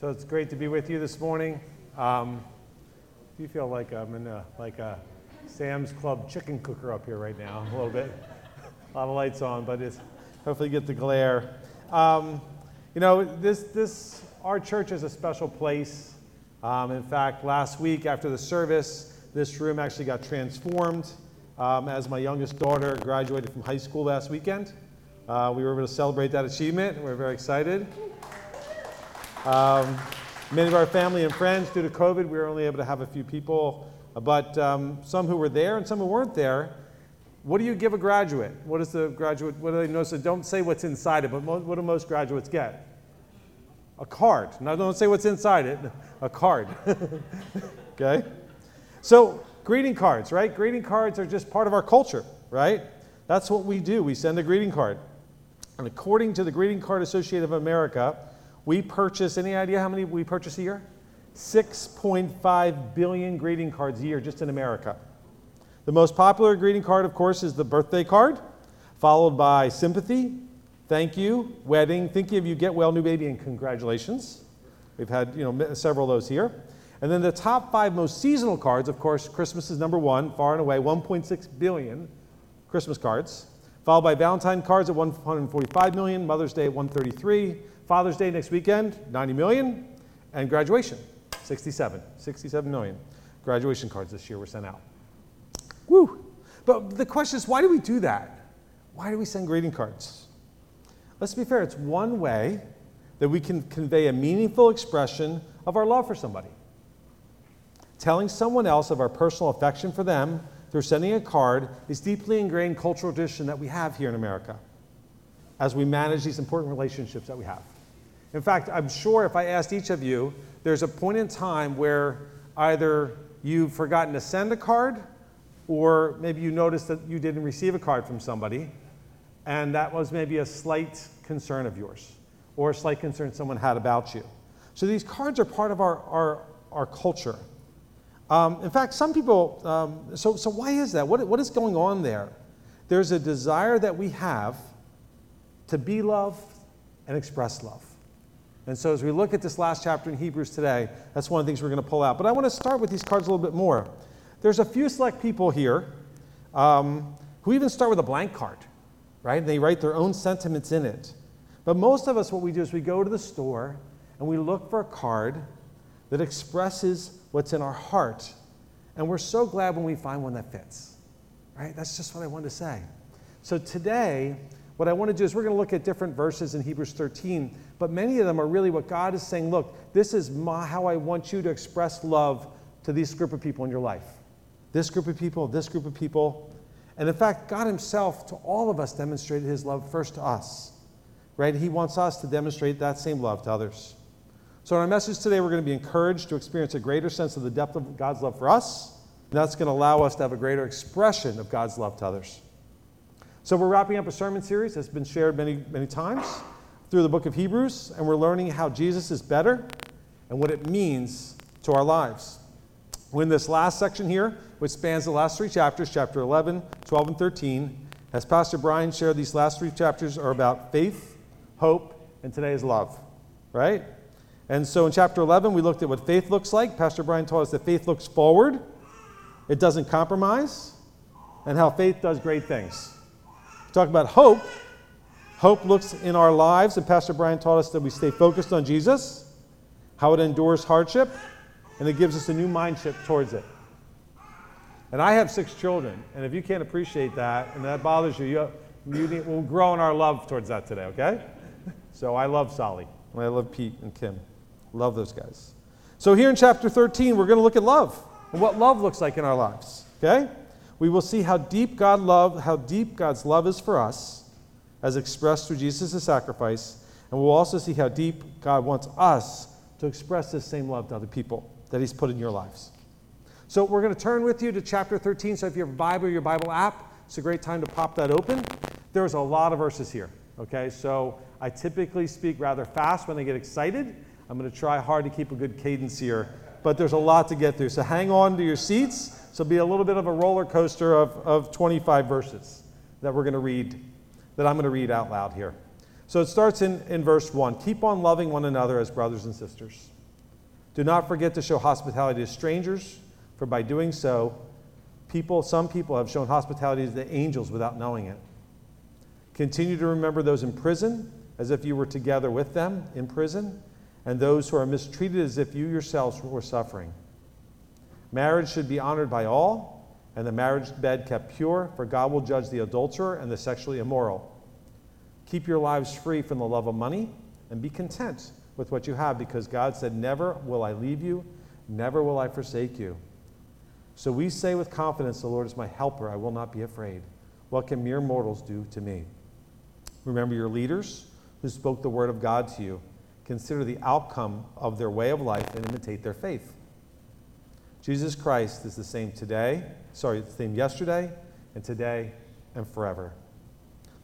So it's great to be with you this morning. Um, do you feel like I'm in a, like a Sam's Club chicken cooker up here right now? A little bit. a lot of lights on, but it's hopefully get the glare. Um, you know, this, this, our church is a special place. Um, in fact, last week after the service, this room actually got transformed um, as my youngest daughter graduated from high school last weekend. Uh, we were able to celebrate that achievement. We're very excited. Um, many of our family and friends, due to COVID, we were only able to have a few people, but um, some who were there and some who weren't there. What do you give a graduate? What is the graduate? What do they know? So don't say what's inside it, but mo- what do most graduates get? A card. Now don't say what's inside it. A card. okay. So greeting cards, right? Greeting cards are just part of our culture, right? That's what we do. We send a greeting card. And according to the Greeting Card Association of America, we purchase, any idea how many we purchase a year? 6.5 billion greeting cards a year just in America. The most popular greeting card, of course, is the birthday card, followed by sympathy, thank you, wedding, thinking of you, get well, new baby, and congratulations. We've had you know, several of those here. And then the top five most seasonal cards, of course, Christmas is number one, far and away, 1.6 billion Christmas cards, followed by Valentine cards at 145 million, Mother's Day at 133, Father's Day next weekend, 90 million, and graduation, 67, 67 million. Graduation cards this year were sent out. Woo! But the question is, why do we do that? Why do we send greeting cards? Let's be fair, it's one way that we can convey a meaningful expression of our love for somebody. Telling someone else of our personal affection for them through sending a card is deeply ingrained cultural tradition that we have here in America as we manage these important relationships that we have. In fact, I'm sure if I asked each of you, there's a point in time where either you've forgotten to send a card or maybe you noticed that you didn't receive a card from somebody and that was maybe a slight concern of yours or a slight concern someone had about you. So these cards are part of our, our, our culture. Um, in fact, some people, um, so, so why is that? What, what is going on there? There's a desire that we have to be loved and express love. And so, as we look at this last chapter in Hebrews today, that's one of the things we're going to pull out. But I want to start with these cards a little bit more. There's a few select people here um, who even start with a blank card, right? They write their own sentiments in it. But most of us, what we do is we go to the store and we look for a card that expresses what's in our heart. And we're so glad when we find one that fits, right? That's just what I wanted to say. So today, what I want to do is we're going to look at different verses in Hebrews 13, but many of them are really what God is saying look, this is my, how I want you to express love to this group of people in your life. This group of people, this group of people. And in fact, God Himself to all of us demonstrated His love first to us, right? He wants us to demonstrate that same love to others. So, in our message today, we're going to be encouraged to experience a greater sense of the depth of God's love for us. And that's going to allow us to have a greater expression of God's love to others. So we're wrapping up a sermon series that's been shared many, many times through the book of Hebrews, and we're learning how Jesus is better and what it means to our lives. We're in this last section here, which spans the last three chapters, chapter 11, 12, and 13. As Pastor Brian shared, these last three chapters are about faith, hope, and today is love, right? And so in chapter 11, we looked at what faith looks like. Pastor Brian told us that faith looks forward, it doesn't compromise, and how faith does great things. Talk about hope. Hope looks in our lives, and Pastor Brian taught us that we stay focused on Jesus, how it endures hardship, and it gives us a new mindset towards it. And I have six children, and if you can't appreciate that and that bothers you, you, you need, we'll grow in our love towards that today, okay? So I love Solly, and I love Pete and Kim. Love those guys. So here in chapter 13, we're going to look at love and what love looks like in our lives, okay? we will see how deep God love, how deep God's love is for us, as expressed through Jesus' sacrifice, and we'll also see how deep God wants us to express this same love to other people that He's put in your lives. So we're going to turn with you to chapter 13. So if you have a Bible or your Bible app, it's a great time to pop that open. There's a lot of verses here. Okay, so I typically speak rather fast when I get excited. I'm going to try hard to keep a good cadence here, but there's a lot to get through. So hang on to your seats so be a little bit of a roller coaster of, of 25 verses that we're going to read, that I'm going to read out loud here. So it starts in, in verse 1 Keep on loving one another as brothers and sisters. Do not forget to show hospitality to strangers, for by doing so, people, some people have shown hospitality to the angels without knowing it. Continue to remember those in prison as if you were together with them in prison, and those who are mistreated as if you yourselves were suffering. Marriage should be honored by all, and the marriage bed kept pure, for God will judge the adulterer and the sexually immoral. Keep your lives free from the love of money, and be content with what you have, because God said, Never will I leave you, never will I forsake you. So we say with confidence, The Lord is my helper, I will not be afraid. What can mere mortals do to me? Remember your leaders who spoke the word of God to you. Consider the outcome of their way of life and imitate their faith. Jesus Christ is the same today, sorry, the same yesterday and today and forever.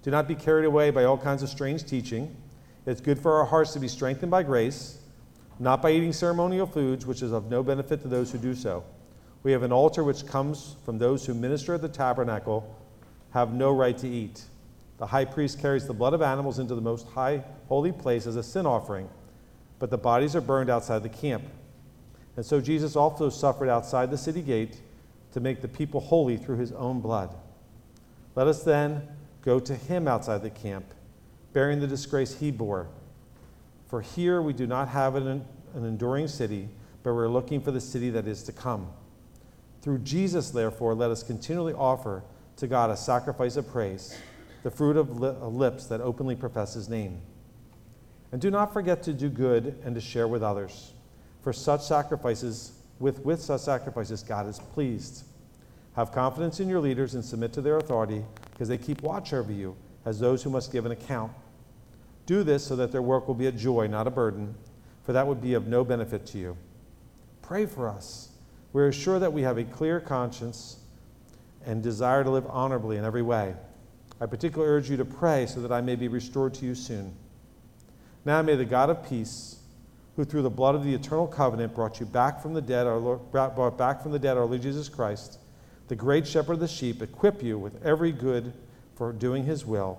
Do not be carried away by all kinds of strange teaching. It's good for our hearts to be strengthened by grace, not by eating ceremonial foods, which is of no benefit to those who do so. We have an altar which comes from those who minister at the tabernacle, have no right to eat. The high priest carries the blood of animals into the most high holy place as a sin offering, but the bodies are burned outside the camp. And so Jesus also suffered outside the city gate to make the people holy through his own blood. Let us then go to him outside the camp, bearing the disgrace he bore. For here we do not have an, an enduring city, but we're looking for the city that is to come. Through Jesus, therefore, let us continually offer to God a sacrifice of praise, the fruit of lips that openly profess his name. And do not forget to do good and to share with others for such sacrifices, with, with such sacrifices, God is pleased. Have confidence in your leaders and submit to their authority, because they keep watch over you as those who must give an account. Do this so that their work will be a joy, not a burden, for that would be of no benefit to you. Pray for us. We are sure that we have a clear conscience and desire to live honorably in every way. I particularly urge you to pray so that I may be restored to you soon. Now may the God of peace who through the blood of the eternal covenant brought you back from the dead, our Lord, brought back from the dead our Lord Jesus Christ, the great shepherd of the sheep, equip you with every good for doing his will,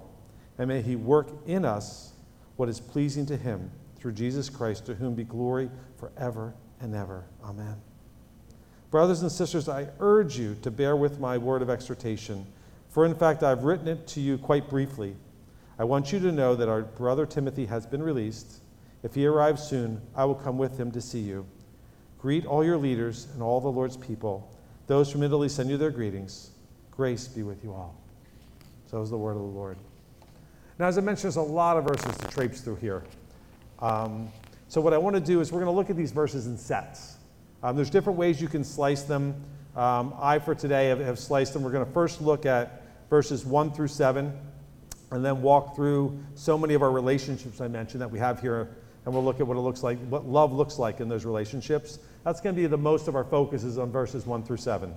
and may he work in us what is pleasing to him through Jesus Christ, to whom be glory forever and ever. Amen. Brothers and sisters, I urge you to bear with my word of exhortation, for in fact I've written it to you quite briefly. I want you to know that our brother Timothy has been released if he arrives soon, I will come with him to see you. Greet all your leaders and all the Lord's people. Those from Italy send you their greetings. Grace be with you all. So is the word of the Lord. Now, as I mentioned, there's a lot of verses to traipse through here. Um, so, what I want to do is we're going to look at these verses in sets. Um, there's different ways you can slice them. Um, I, for today, have, have sliced them. We're going to first look at verses 1 through 7 and then walk through so many of our relationships I mentioned that we have here and we'll look at what it looks like, what love looks like in those relationships. That's going to be the most of our focus is on verses 1 through 7.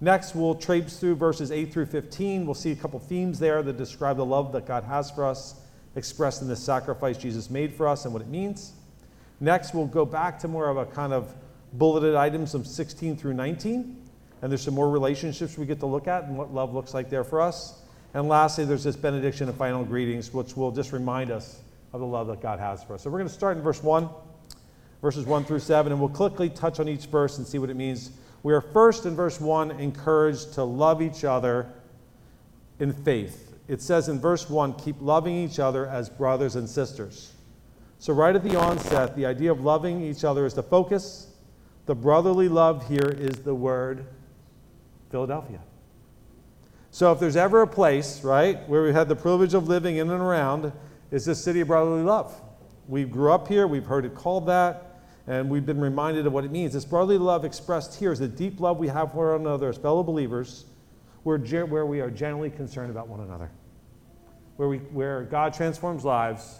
Next, we'll traipse through verses 8 through 15. We'll see a couple themes there that describe the love that God has for us, expressed in the sacrifice Jesus made for us and what it means. Next, we'll go back to more of a kind of bulleted items from 16 through 19. And there's some more relationships we get to look at and what love looks like there for us. And lastly, there's this benediction and final greetings, which will just remind us of the love that God has for us. So we're going to start in verse 1, verses 1 through 7, and we'll quickly touch on each verse and see what it means. We are first in verse 1 encouraged to love each other in faith. It says in verse 1 keep loving each other as brothers and sisters. So, right at the onset, the idea of loving each other is the focus. The brotherly love here is the word Philadelphia. So, if there's ever a place, right, where we had the privilege of living in and around, is this city of brotherly love. We grew up here, we've heard it called that, and we've been reminded of what it means. This brotherly love expressed here is the deep love we have for one another as fellow believers, where, where we are genuinely concerned about one another, where, we, where God transforms lives,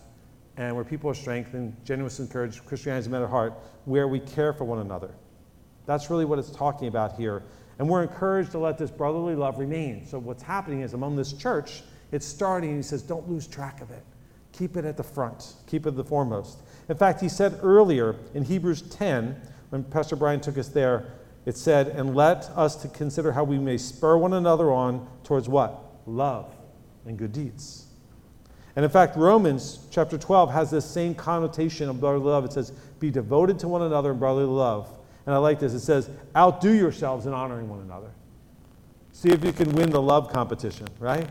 and where people are strengthened, genuinely encouraged, Christianity is met at heart, where we care for one another. That's really what it's talking about here. And we're encouraged to let this brotherly love remain. So, what's happening is among this church, it's starting, he says, don't lose track of it. Keep it at the front, keep it the foremost. In fact, he said earlier in Hebrews 10, when Pastor Brian took us there, it said, And let us to consider how we may spur one another on towards what? Love and good deeds. And in fact, Romans chapter 12 has this same connotation of brotherly love. It says, Be devoted to one another in brotherly love. And I like this. It says, Outdo yourselves in honoring one another. See if you can win the love competition, right?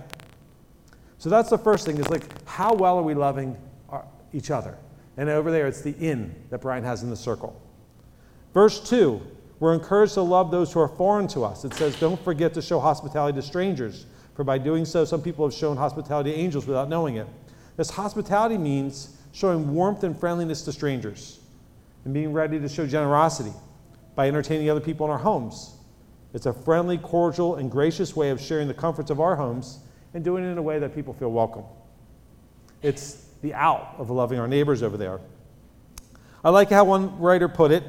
So that's the first thing is like, how well are we loving our, each other? And over there, it's the in that Brian has in the circle. Verse 2, we're encouraged to love those who are foreign to us. It says, Don't forget to show hospitality to strangers for by doing so, some people have shown hospitality to angels without knowing it. This hospitality means showing warmth and friendliness to strangers and being ready to show generosity by entertaining other people in our homes. It's a friendly, cordial, and gracious way of sharing the comforts of our homes and doing it in a way that people feel welcome. It's the out of loving our neighbors over there. I like how one writer put it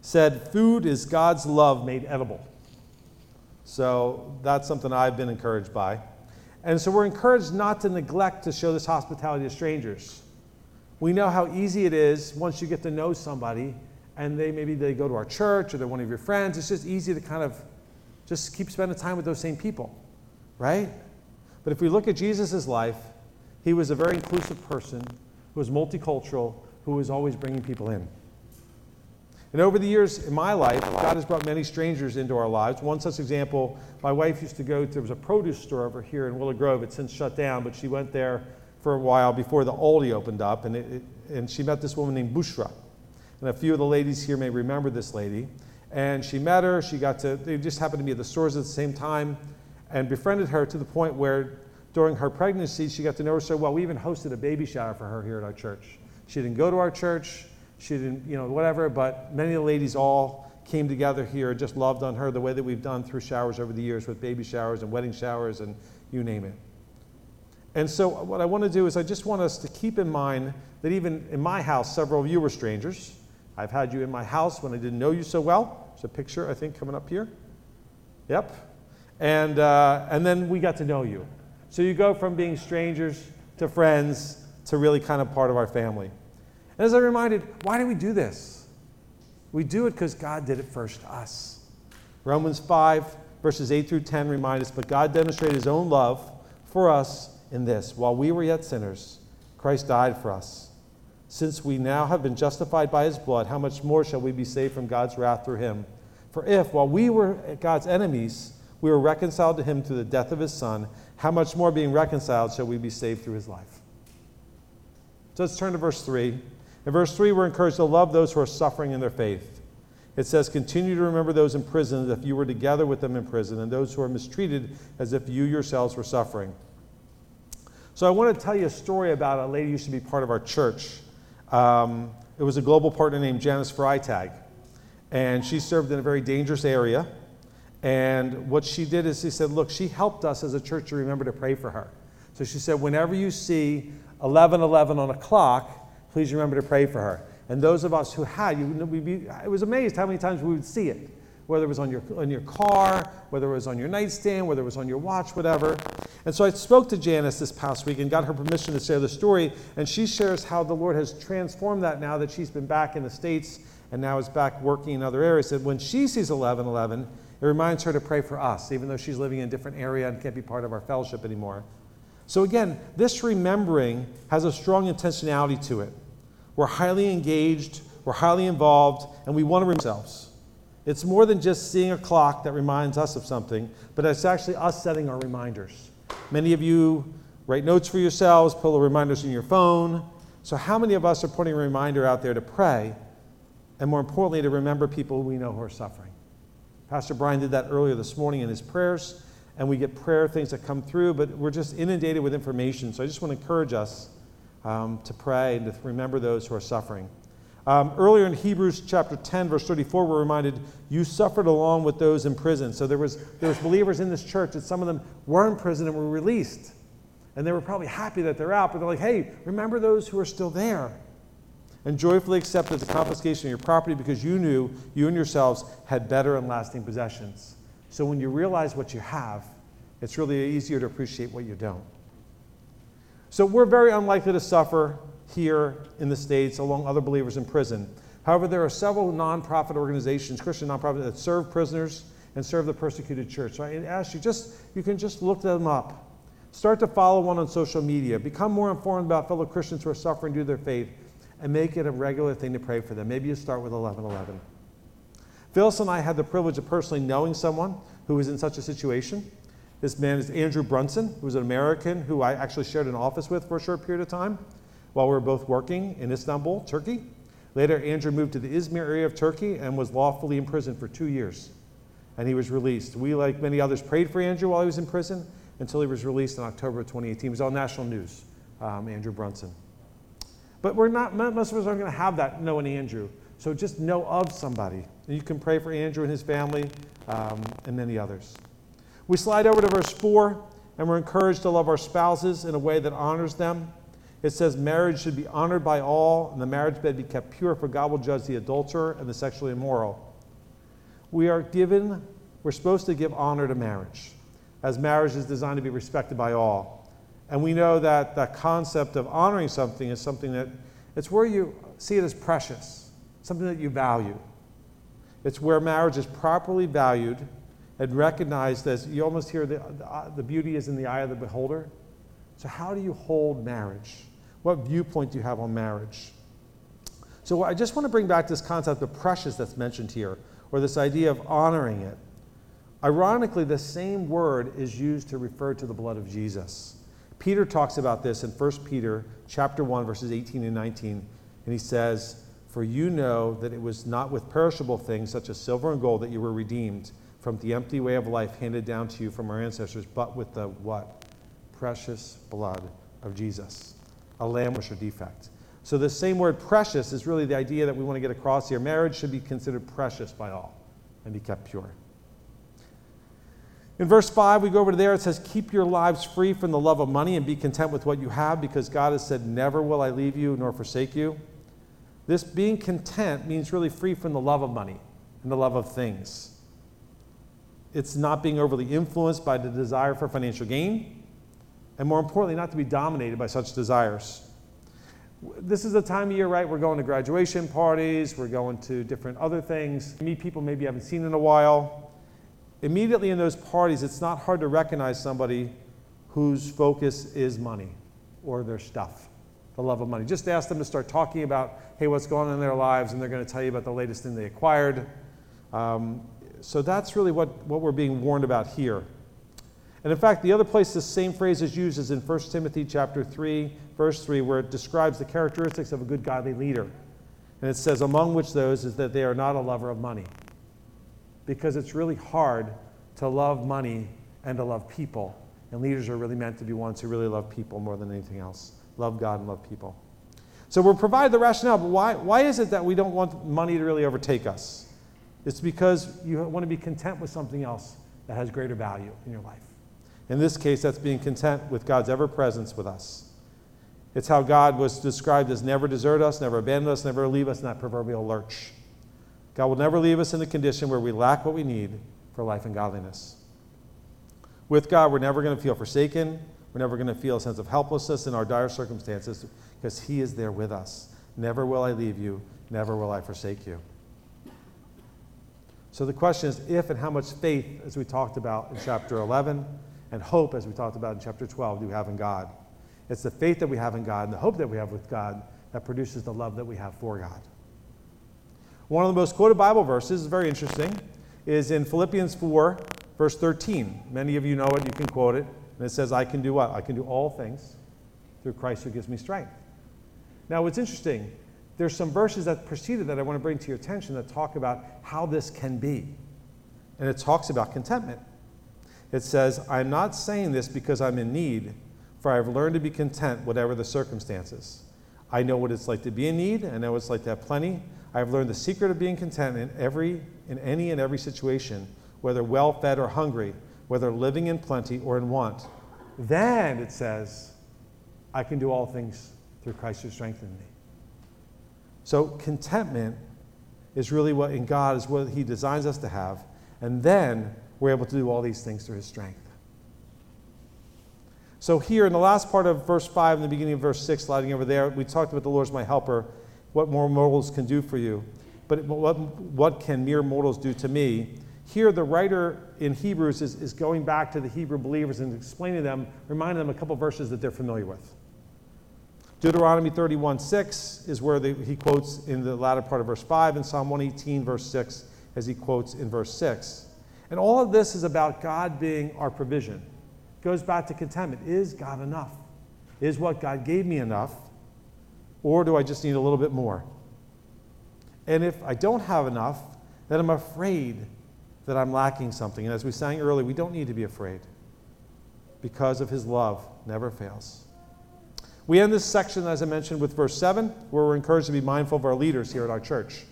said, Food is God's love made edible. So that's something I've been encouraged by. And so we're encouraged not to neglect to show this hospitality to strangers. We know how easy it is once you get to know somebody and they maybe they go to our church or they're one of your friends. It's just easy to kind of just keep spending time with those same people, right? But if we look at Jesus' life, he was a very inclusive person who was multicultural, who was always bringing people in. And over the years in my life, God has brought many strangers into our lives. One such example, my wife used to go, to, there was a produce store over here in Willow Grove. It's since shut down, but she went there for a while before the Aldi opened up, and, it, it, and she met this woman named Bushra. And a few of the ladies here may remember this lady. And she met her, she got to, they just happened to be at the stores at the same time, and befriended her to the point where during her pregnancy, she got to know her so well. We even hosted a baby shower for her here at our church. She didn't go to our church, she didn't, you know, whatever, but many of the ladies all came together here and just loved on her the way that we've done through showers over the years with baby showers and wedding showers and you name it. And so, what I want to do is, I just want us to keep in mind that even in my house, several of you were strangers. I've had you in my house when I didn't know you so well. There's a picture, I think, coming up here. Yep. And, uh, and then we got to know you. So you go from being strangers to friends to really kind of part of our family. And as I reminded, why do we do this? We do it because God did it first to us. Romans 5, verses 8 through 10 remind us, but God demonstrated his own love for us in this while we were yet sinners, Christ died for us. Since we now have been justified by his blood, how much more shall we be saved from God's wrath through him? For if, while we were God's enemies, we were reconciled to him through the death of his son, how much more being reconciled shall we be saved through his life? So let's turn to verse 3. In verse 3, we're encouraged to love those who are suffering in their faith. It says, Continue to remember those in prison as if you were together with them in prison, and those who are mistreated as if you yourselves were suffering. So I want to tell you a story about a lady who used to be part of our church. Um, it was a global partner named Janice Freitag, and she served in a very dangerous area. And what she did is she said, Look, she helped us as a church to remember to pray for her. So she said, Whenever you see 1111 on a clock, please remember to pray for her. And those of us who had, you would be, I was amazed how many times we would see it, whether it was on your, on your car, whether it was on your nightstand, whether it was on your watch, whatever. And so I spoke to Janice this past week and got her permission to share the story. And she shares how the Lord has transformed that now that she's been back in the States and now is back working in other areas. That when she sees 1111, it reminds her to pray for us, even though she's living in a different area and can't be part of our fellowship anymore. So again, this remembering has a strong intentionality to it. We're highly engaged, we're highly involved, and we want to remember ourselves. It's more than just seeing a clock that reminds us of something, but it's actually us setting our reminders. Many of you write notes for yourselves, put little reminders in your phone. So, how many of us are putting a reminder out there to pray, and more importantly, to remember people we know who are suffering? Pastor Brian did that earlier this morning in his prayers, and we get prayer things that come through, but we're just inundated with information. So, I just want to encourage us um, to pray and to remember those who are suffering. Um, earlier in Hebrews chapter 10, verse 34, we're reminded, you suffered along with those in prison. So there was, there was believers in this church that some of them were in prison and were released. And they were probably happy that they're out, but they're like, hey, remember those who are still there. And joyfully accepted the confiscation of your property because you knew you and yourselves had better and lasting possessions. So when you realize what you have, it's really easier to appreciate what you don't. So we're very unlikely to suffer here in the States along other believers in prison. However, there are several nonprofit organizations, Christian nonprofits, that serve prisoners and serve the persecuted church. So I ask you, just you can just look them up. Start to follow one on social media. Become more informed about fellow Christians who are suffering due to their faith and make it a regular thing to pray for them. Maybe you start with 1111. Phyllis and I had the privilege of personally knowing someone who was in such a situation. This man is Andrew Brunson, who was an American who I actually shared an office with for a short period of time while we were both working in Istanbul, Turkey. Later, Andrew moved to the Izmir area of Turkey and was lawfully imprisoned for two years. And he was released. We, like many others, prayed for Andrew while he was in prison until he was released in October of 2018. He was on national news, um, Andrew Brunson. But we're not, most of us aren't going to have that, know an Andrew. So just know of somebody. You can pray for Andrew and his family um, and many others. We slide over to verse 4, and we're encouraged to love our spouses in a way that honors them. It says marriage should be honored by all, and the marriage bed be kept pure, for God will judge the adulterer and the sexually immoral. We are given, we're supposed to give honor to marriage, as marriage is designed to be respected by all. And we know that that concept of honoring something is something that it's where you see it as precious, something that you value. It's where marriage is properly valued and recognized as you almost hear the, the, uh, the beauty is in the eye of the beholder. So, how do you hold marriage? What viewpoint do you have on marriage? So, I just want to bring back this concept of precious that's mentioned here, or this idea of honoring it. Ironically, the same word is used to refer to the blood of Jesus. Peter talks about this in 1 Peter chapter 1 verses 18 and 19, and he says, "For you know that it was not with perishable things such as silver and gold that you were redeemed from the empty way of life handed down to you from our ancestors, but with the what? Precious blood of Jesus." a lamb or defect. So the same word precious is really the idea that we want to get across here. Marriage should be considered precious by all and be kept pure. In verse 5, we go over to there. It says, Keep your lives free from the love of money and be content with what you have, because God has said, Never will I leave you nor forsake you. This being content means really free from the love of money and the love of things. It's not being overly influenced by the desire for financial gain and more importantly, not to be dominated by such desires. This is the time of year, right? We're going to graduation parties, we're going to different other things, meet people maybe you haven't seen in a while. Immediately in those parties, it's not hard to recognize somebody whose focus is money or their stuff, the love of money. Just ask them to start talking about, hey, what's going on in their lives, and they're going to tell you about the latest thing they acquired. Um, so that's really what, what we're being warned about here. And in fact, the other place the same phrase is used is in 1 Timothy chapter 3, verse 3, where it describes the characteristics of a good godly leader. And it says, among which those is that they are not a lover of money. Because it's really hard to love money and to love people. And leaders are really meant to be ones who really love people more than anything else. Love God and love people. So we're provided the rationale, but why, why is it that we don't want money to really overtake us? It's because you want to be content with something else that has greater value in your life. In this case, that's being content with God's ever presence with us. It's how God was described as never desert us, never abandon us, never leave us in that proverbial lurch. God will never leave us in a condition where we lack what we need for life and godliness. With God, we're never going to feel forsaken. We're never going to feel a sense of helplessness in our dire circumstances because He is there with us. Never will I leave you, never will I forsake you. So the question is if and how much faith, as we talked about in chapter 11, and hope, as we talked about in chapter 12, do we have in God. It's the faith that we have in God and the hope that we have with God that produces the love that we have for God. One of the most quoted Bible verses very interesting, is in Philippians 4, verse 13. Many of you know it, you can quote it. And it says, I can do what? I can do all things through Christ who gives me strength. Now, what's interesting, there's some verses that preceded that I want to bring to your attention that talk about how this can be. And it talks about contentment. It says, I'm not saying this because I'm in need, for I have learned to be content whatever the circumstances. I know what it's like to be in need, I know what it's like to have plenty. I have learned the secret of being content in every in any and every situation, whether well fed or hungry, whether living in plenty or in want. Then it says, I can do all things through Christ who strengthens me. So contentment is really what in God is what He designs us to have. And then we're able to do all these things through his strength. So, here in the last part of verse 5 and the beginning of verse 6, sliding over there, we talked about the Lord's my helper, what more mortals can do for you. But what, what can mere mortals do to me? Here, the writer in Hebrews is, is going back to the Hebrew believers and explaining to them, reminding them a couple verses that they're familiar with. Deuteronomy 31 6 is where the, he quotes in the latter part of verse 5, and Psalm 118, verse 6, as he quotes in verse 6. And all of this is about God being our provision. It goes back to contentment. Is God enough? Is what God gave me enough? Or do I just need a little bit more? And if I don't have enough, then I'm afraid that I'm lacking something. And as we sang earlier, we don't need to be afraid because of his love never fails. We end this section, as I mentioned, with verse 7, where we're encouraged to be mindful of our leaders here at our church.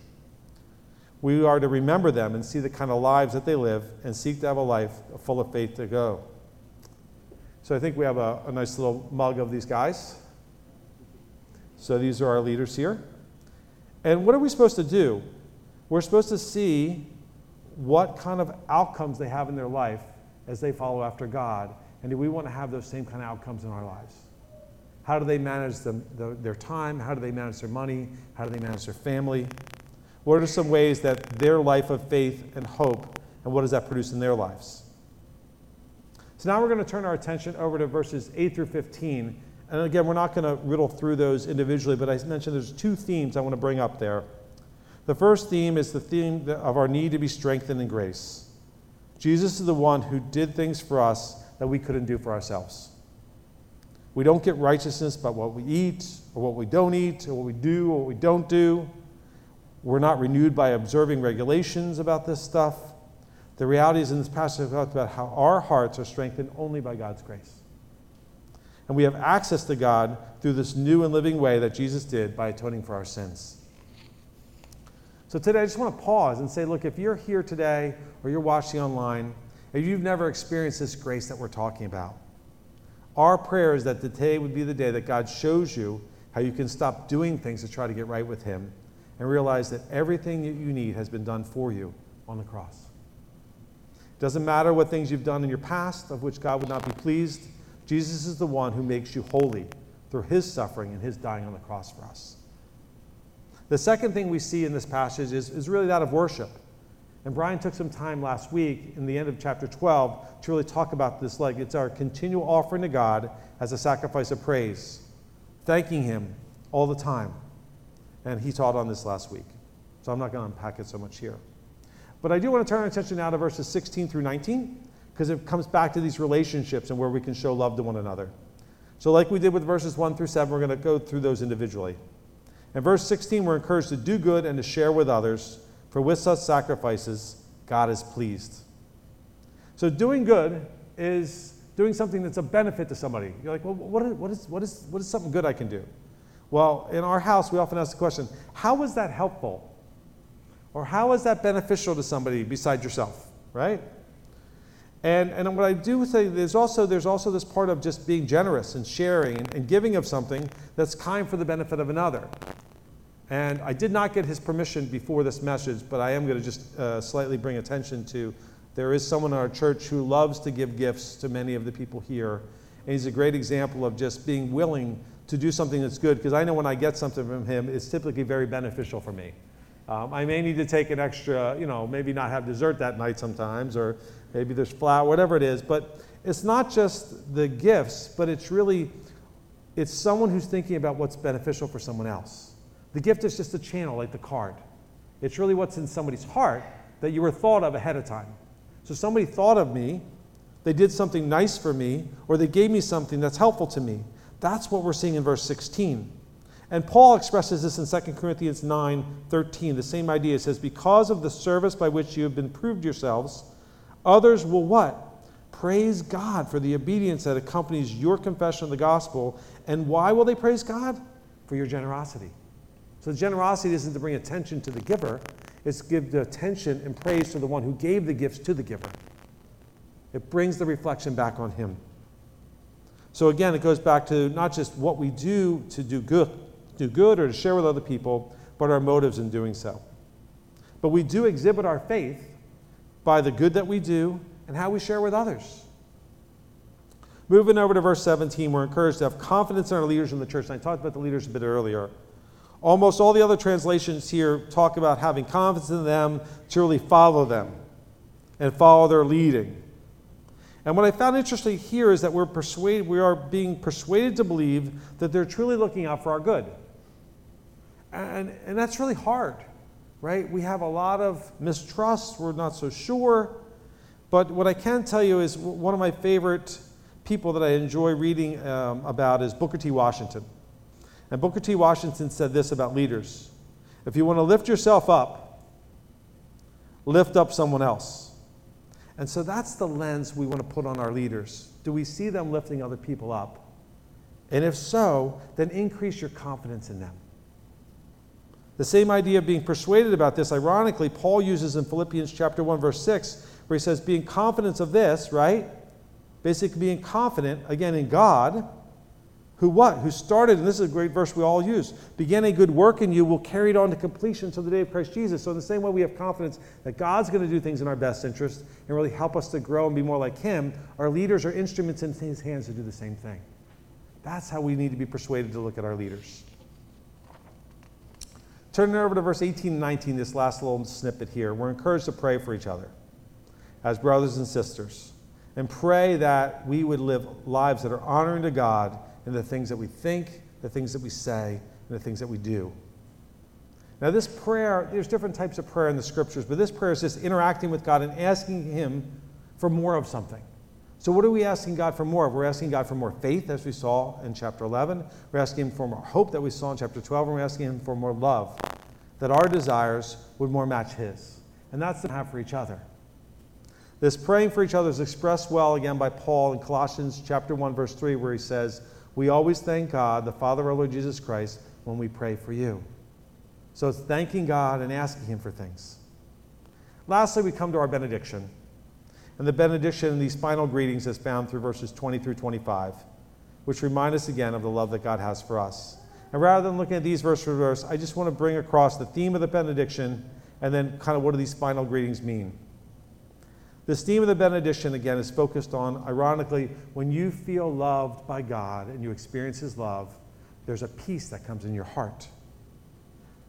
We are to remember them and see the kind of lives that they live and seek to have a life full of faith to go. So I think we have a, a nice little mug of these guys. So these are our leaders here. And what are we supposed to do? We're supposed to see what kind of outcomes they have in their life as they follow after God. And do we want to have those same kind of outcomes in our lives? How do they manage them, the, their time? How do they manage their money? How do they manage their family? What are some ways that their life of faith and hope, and what does that produce in their lives? So now we're going to turn our attention over to verses 8 through 15. And again, we're not going to riddle through those individually, but I mentioned there's two themes I want to bring up there. The first theme is the theme of our need to be strengthened in grace. Jesus is the one who did things for us that we couldn't do for ourselves. We don't get righteousness by what we eat, or what we don't eat, or what we do, or what we don't do. We're not renewed by observing regulations about this stuff. The reality is, in this passage, we talked about how our hearts are strengthened only by God's grace. And we have access to God through this new and living way that Jesus did by atoning for our sins. So today, I just want to pause and say, look, if you're here today or you're watching online, if you've never experienced this grace that we're talking about, our prayer is that today would be the day that God shows you how you can stop doing things to try to get right with Him and realize that everything that you need has been done for you on the cross. It doesn't matter what things you've done in your past of which God would not be pleased, Jesus is the one who makes you holy through His suffering and His dying on the cross for us. The second thing we see in this passage is, is really that of worship. And Brian took some time last week in the end of chapter 12 to really talk about this. Like it's our continual offering to God as a sacrifice of praise, thanking Him all the time. And he taught on this last week. So I'm not going to unpack it so much here. But I do want to turn our attention now to verses 16 through 19 because it comes back to these relationships and where we can show love to one another. So, like we did with verses 1 through 7, we're going to go through those individually. In verse 16, we're encouraged to do good and to share with others for with such sacrifices, God is pleased. So, doing good is doing something that's a benefit to somebody. You're like, well, what is, what is, what is, what is something good I can do? Well, in our house, we often ask the question how is that helpful? Or how is that beneficial to somebody besides yourself, right? And, and what I do say, there's also, there's also this part of just being generous and sharing and, and giving of something that's kind for the benefit of another. And I did not get his permission before this message, but I am going to just uh, slightly bring attention to there is someone in our church who loves to give gifts to many of the people here. And he's a great example of just being willing to do something that's good, because I know when I get something from him, it's typically very beneficial for me. Um, I may need to take an extra, you know, maybe not have dessert that night sometimes, or maybe there's flour, whatever it is. But it's not just the gifts, but it's really, it's someone who's thinking about what's beneficial for someone else. The gift is just a channel, like the card. It's really what's in somebody's heart that you were thought of ahead of time. So somebody thought of me, they did something nice for me, or they gave me something that's helpful to me. That's what we're seeing in verse 16. And Paul expresses this in 2 Corinthians 9 13. The same idea. It says, Because of the service by which you have been proved yourselves, others will what? Praise God for the obedience that accompanies your confession of the gospel. And why will they praise God? For your generosity. So generosity isn't to bring attention to the giver, it's to give the attention and praise to the one who gave the gifts to the giver. It brings the reflection back on him. So again, it goes back to not just what we do to do good, do good or to share with other people, but our motives in doing so. But we do exhibit our faith by the good that we do and how we share with others. Moving over to verse 17, we're encouraged to have confidence in our leaders in the church. And I talked about the leaders a bit earlier. Almost all the other translations here talk about having confidence in them to really follow them. and follow their leading. And what I found interesting here is that we're persuaded, we are being persuaded to believe that they're truly looking out for our good. And, and that's really hard, right? We have a lot of mistrust, we're not so sure. But what I can tell you is one of my favorite people that I enjoy reading um, about is Booker T. Washington. And Booker T. Washington said this about leaders If you want to lift yourself up, lift up someone else. And so that's the lens we want to put on our leaders. Do we see them lifting other people up? And if so, then increase your confidence in them. The same idea of being persuaded about this, ironically, Paul uses in Philippians chapter 1, verse 6, where he says, being confident of this, right? Basically, being confident, again, in God who what? Who started, and this is a great verse we all use, began a good work in you, will carry it on to completion until the day of Christ Jesus. So, in the same way we have confidence that God's going to do things in our best interest and really help us to grow and be more like Him, our leaders are instruments in His hands to do the same thing. That's how we need to be persuaded to look at our leaders. Turning over to verse 18 and 19, this last little snippet here, we're encouraged to pray for each other as brothers and sisters and pray that we would live lives that are honoring to God in the things that we think, the things that we say, and the things that we do. Now, this prayer, there's different types of prayer in the scriptures, but this prayer is just interacting with God and asking Him for more of something. So, what are we asking God for more of? We're asking God for more faith, as we saw in chapter 11. We're asking Him for more hope that we saw in chapter 12. And we're asking Him for more love, that our desires would more match His. And that's the have for each other. This praying for each other is expressed well again by Paul in Colossians chapter 1, verse 3, where he says, we always thank God, the Father of our Lord Jesus Christ, when we pray for you. So it's thanking God and asking Him for things. Lastly, we come to our benediction. And the benediction in these final greetings is found through verses 20 through 25, which remind us again of the love that God has for us. And rather than looking at these verse for verse, I just want to bring across the theme of the benediction and then kind of what do these final greetings mean. This theme of the benediction, again, is focused on, ironically, when you feel loved by God and you experience His love, there's a peace that comes in your heart.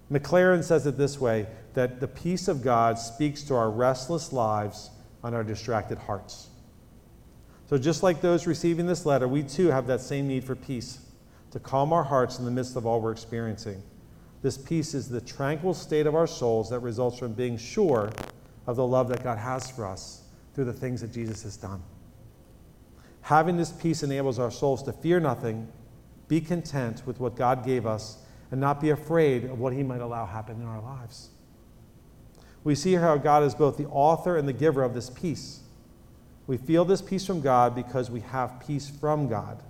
McLaren says it this way that the peace of God speaks to our restless lives and our distracted hearts. So, just like those receiving this letter, we too have that same need for peace to calm our hearts in the midst of all we're experiencing. This peace is the tranquil state of our souls that results from being sure of the love that God has for us through the things that Jesus has done. Having this peace enables our souls to fear nothing, be content with what God gave us, and not be afraid of what He might allow happen in our lives. We see how God is both the author and the giver of this peace. We feel this peace from God because we have peace from God.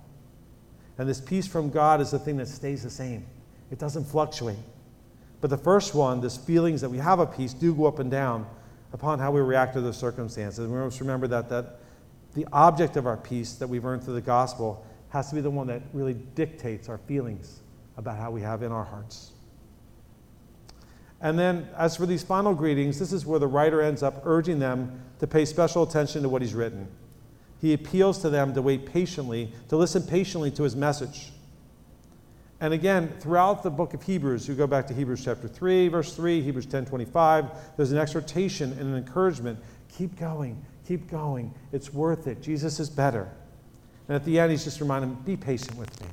And this peace from God is the thing that stays the same, it doesn't fluctuate. But the first one, this feelings that we have a peace, do go up and down upon how we react to the circumstances. And We must remember that, that the object of our peace that we've earned through the gospel has to be the one that really dictates our feelings about how we have in our hearts. And then, as for these final greetings, this is where the writer ends up urging them to pay special attention to what he's written. He appeals to them to wait patiently, to listen patiently to his message. And again, throughout the book of Hebrews, you go back to Hebrews chapter 3, verse 3, Hebrews 10 25, there's an exhortation and an encouragement. Keep going, keep going. It's worth it. Jesus is better. And at the end, he's just reminding them, be patient with me.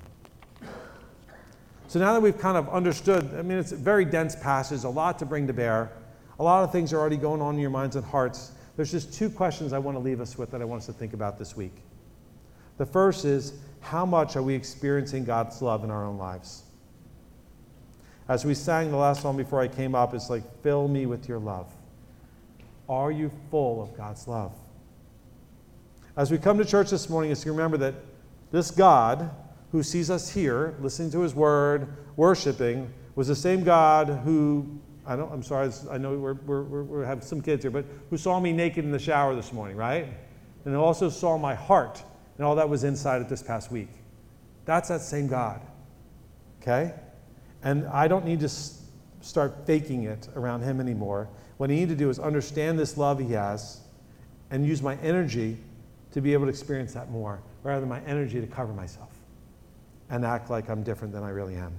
So now that we've kind of understood, I mean, it's a very dense passage, a lot to bring to bear. A lot of things are already going on in your minds and hearts. There's just two questions I want to leave us with that I want us to think about this week. The first is, how much are we experiencing God's love in our own lives? As we sang the last song before I came up, it's like, fill me with your love. Are you full of God's love? As we come to church this morning, it's to remember that this God who sees us here, listening to his word, worshiping, was the same God who, I don't, I'm sorry, I know we're, we're, we have some kids here, but who saw me naked in the shower this morning, right? And also saw my heart and all that was inside it this past week. That's that same God. Okay? And I don't need to start faking it around Him anymore. What I need to do is understand this love He has and use my energy to be able to experience that more rather than my energy to cover myself and act like I'm different than I really am.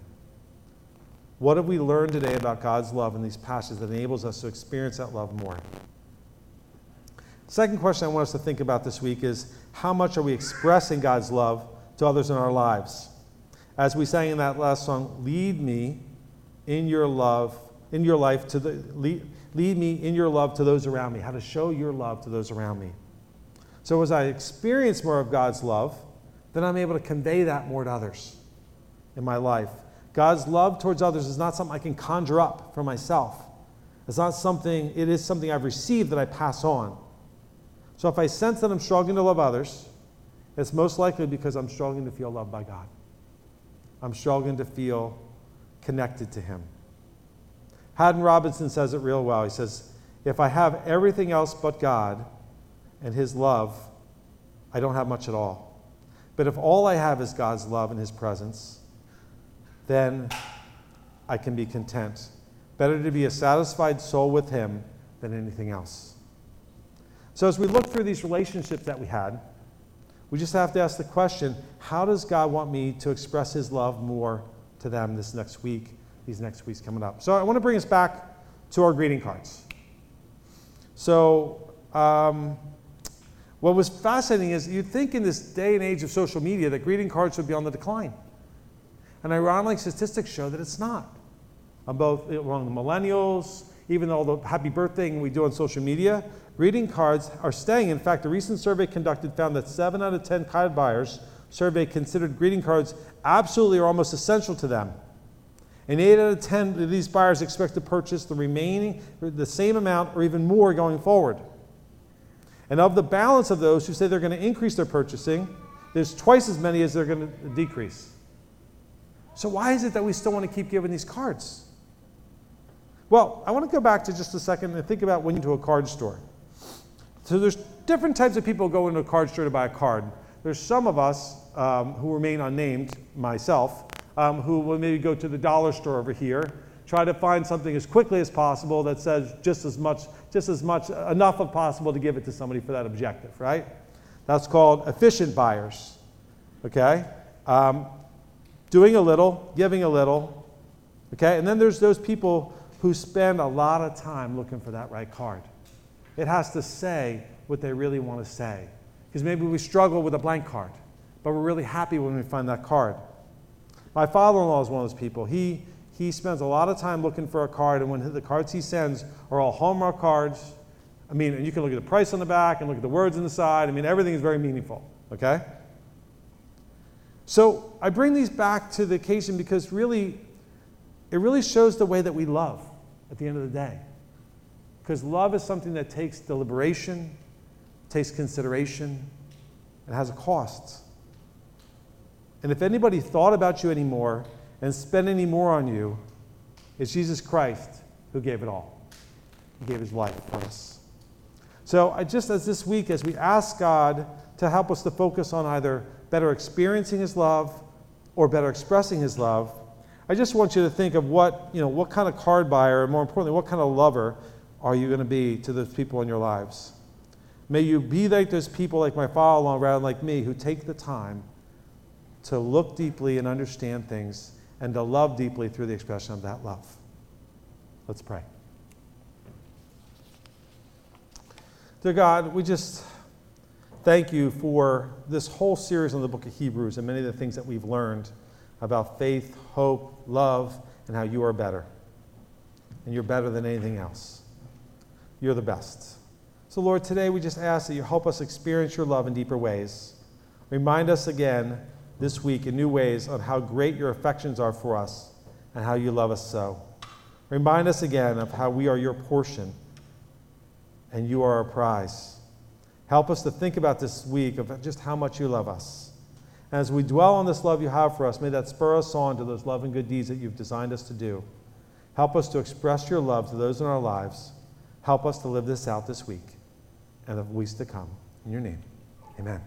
What have we learned today about God's love in these passages that enables us to experience that love more? Second question I want us to think about this week is how much are we expressing God's love to others in our lives? As we sang in that last song, lead me in your love, in your life to the lead, lead me in your love to those around me, how to show your love to those around me. So as I experience more of God's love, then I'm able to convey that more to others in my life. God's love towards others is not something I can conjure up for myself. It's not something, it is something I've received that I pass on. So if I sense that I'm struggling to love others, it's most likely because I'm struggling to feel loved by God. I'm struggling to feel connected to Him. Haddon Robinson says it real well. He says, If I have everything else but God and His love, I don't have much at all. But if all I have is God's love and His presence, then I can be content. Better to be a satisfied soul with Him than anything else. So, as we look through these relationships that we had, we just have to ask the question how does God want me to express His love more to them this next week, these next weeks coming up? So, I want to bring us back to our greeting cards. So, um, what was fascinating is you'd think in this day and age of social media that greeting cards would be on the decline. And ironically, statistics show that it's not. On both among the millennials, even though the happy birthday we do on social media, greeting cards are staying. In fact, a recent survey conducted found that seven out of 10 card buyers surveyed considered greeting cards absolutely or almost essential to them. And 8 out of 10 of these buyers expect to purchase the remaining, the same amount or even more going forward. And of the balance of those who say they're going to increase their purchasing, there's twice as many as they're going to decrease. So, why is it that we still want to keep giving these cards? Well, I want to go back to just a second and think about when you go to a card store. So, there's different types of people go into a card store to buy a card. There's some of us um, who remain unnamed, myself, um, who will maybe go to the dollar store over here, try to find something as quickly as possible that says just as much, just as much, enough of possible to give it to somebody for that objective, right? That's called efficient buyers. Okay? Um, doing a little, giving a little. Okay? And then there's those people who spend a lot of time looking for that right card. It has to say what they really want to say. Because maybe we struggle with a blank card, but we're really happy when we find that card. My father in law is one of those people. He, he spends a lot of time looking for a card, and when the cards he sends are all Hallmark cards, I mean, and you can look at the price on the back and look at the words on the side. I mean, everything is very meaningful, okay? So I bring these back to the occasion because really, it really shows the way that we love at the end of the day. Because love is something that takes deliberation, takes consideration, and has a cost. And if anybody thought about you anymore and spend any more on you, it's Jesus Christ who gave it all. He gave his life for us. So I just as this week, as we ask God to help us to focus on either better experiencing His love or better expressing His love, I just want you to think of what, you know, what kind of card buyer, and more importantly, what kind of lover are you going to be to those people in your lives? May you be like those people like my father-in-law rather than like me who take the time to look deeply and understand things and to love deeply through the expression of that love. Let's pray. Dear God, we just thank you for this whole series on the book of Hebrews and many of the things that we've learned about faith, hope, love, and how you are better. And you're better than anything else. You're the best. So, Lord, today we just ask that you help us experience your love in deeper ways. Remind us again this week in new ways on how great your affections are for us and how you love us so. Remind us again of how we are your portion and you are our prize. Help us to think about this week of just how much you love us. As we dwell on this love you have for us, may that spur us on to those love and good deeds that you've designed us to do. Help us to express your love to those in our lives. Help us to live this out this week and the weeks to come. In your name, amen.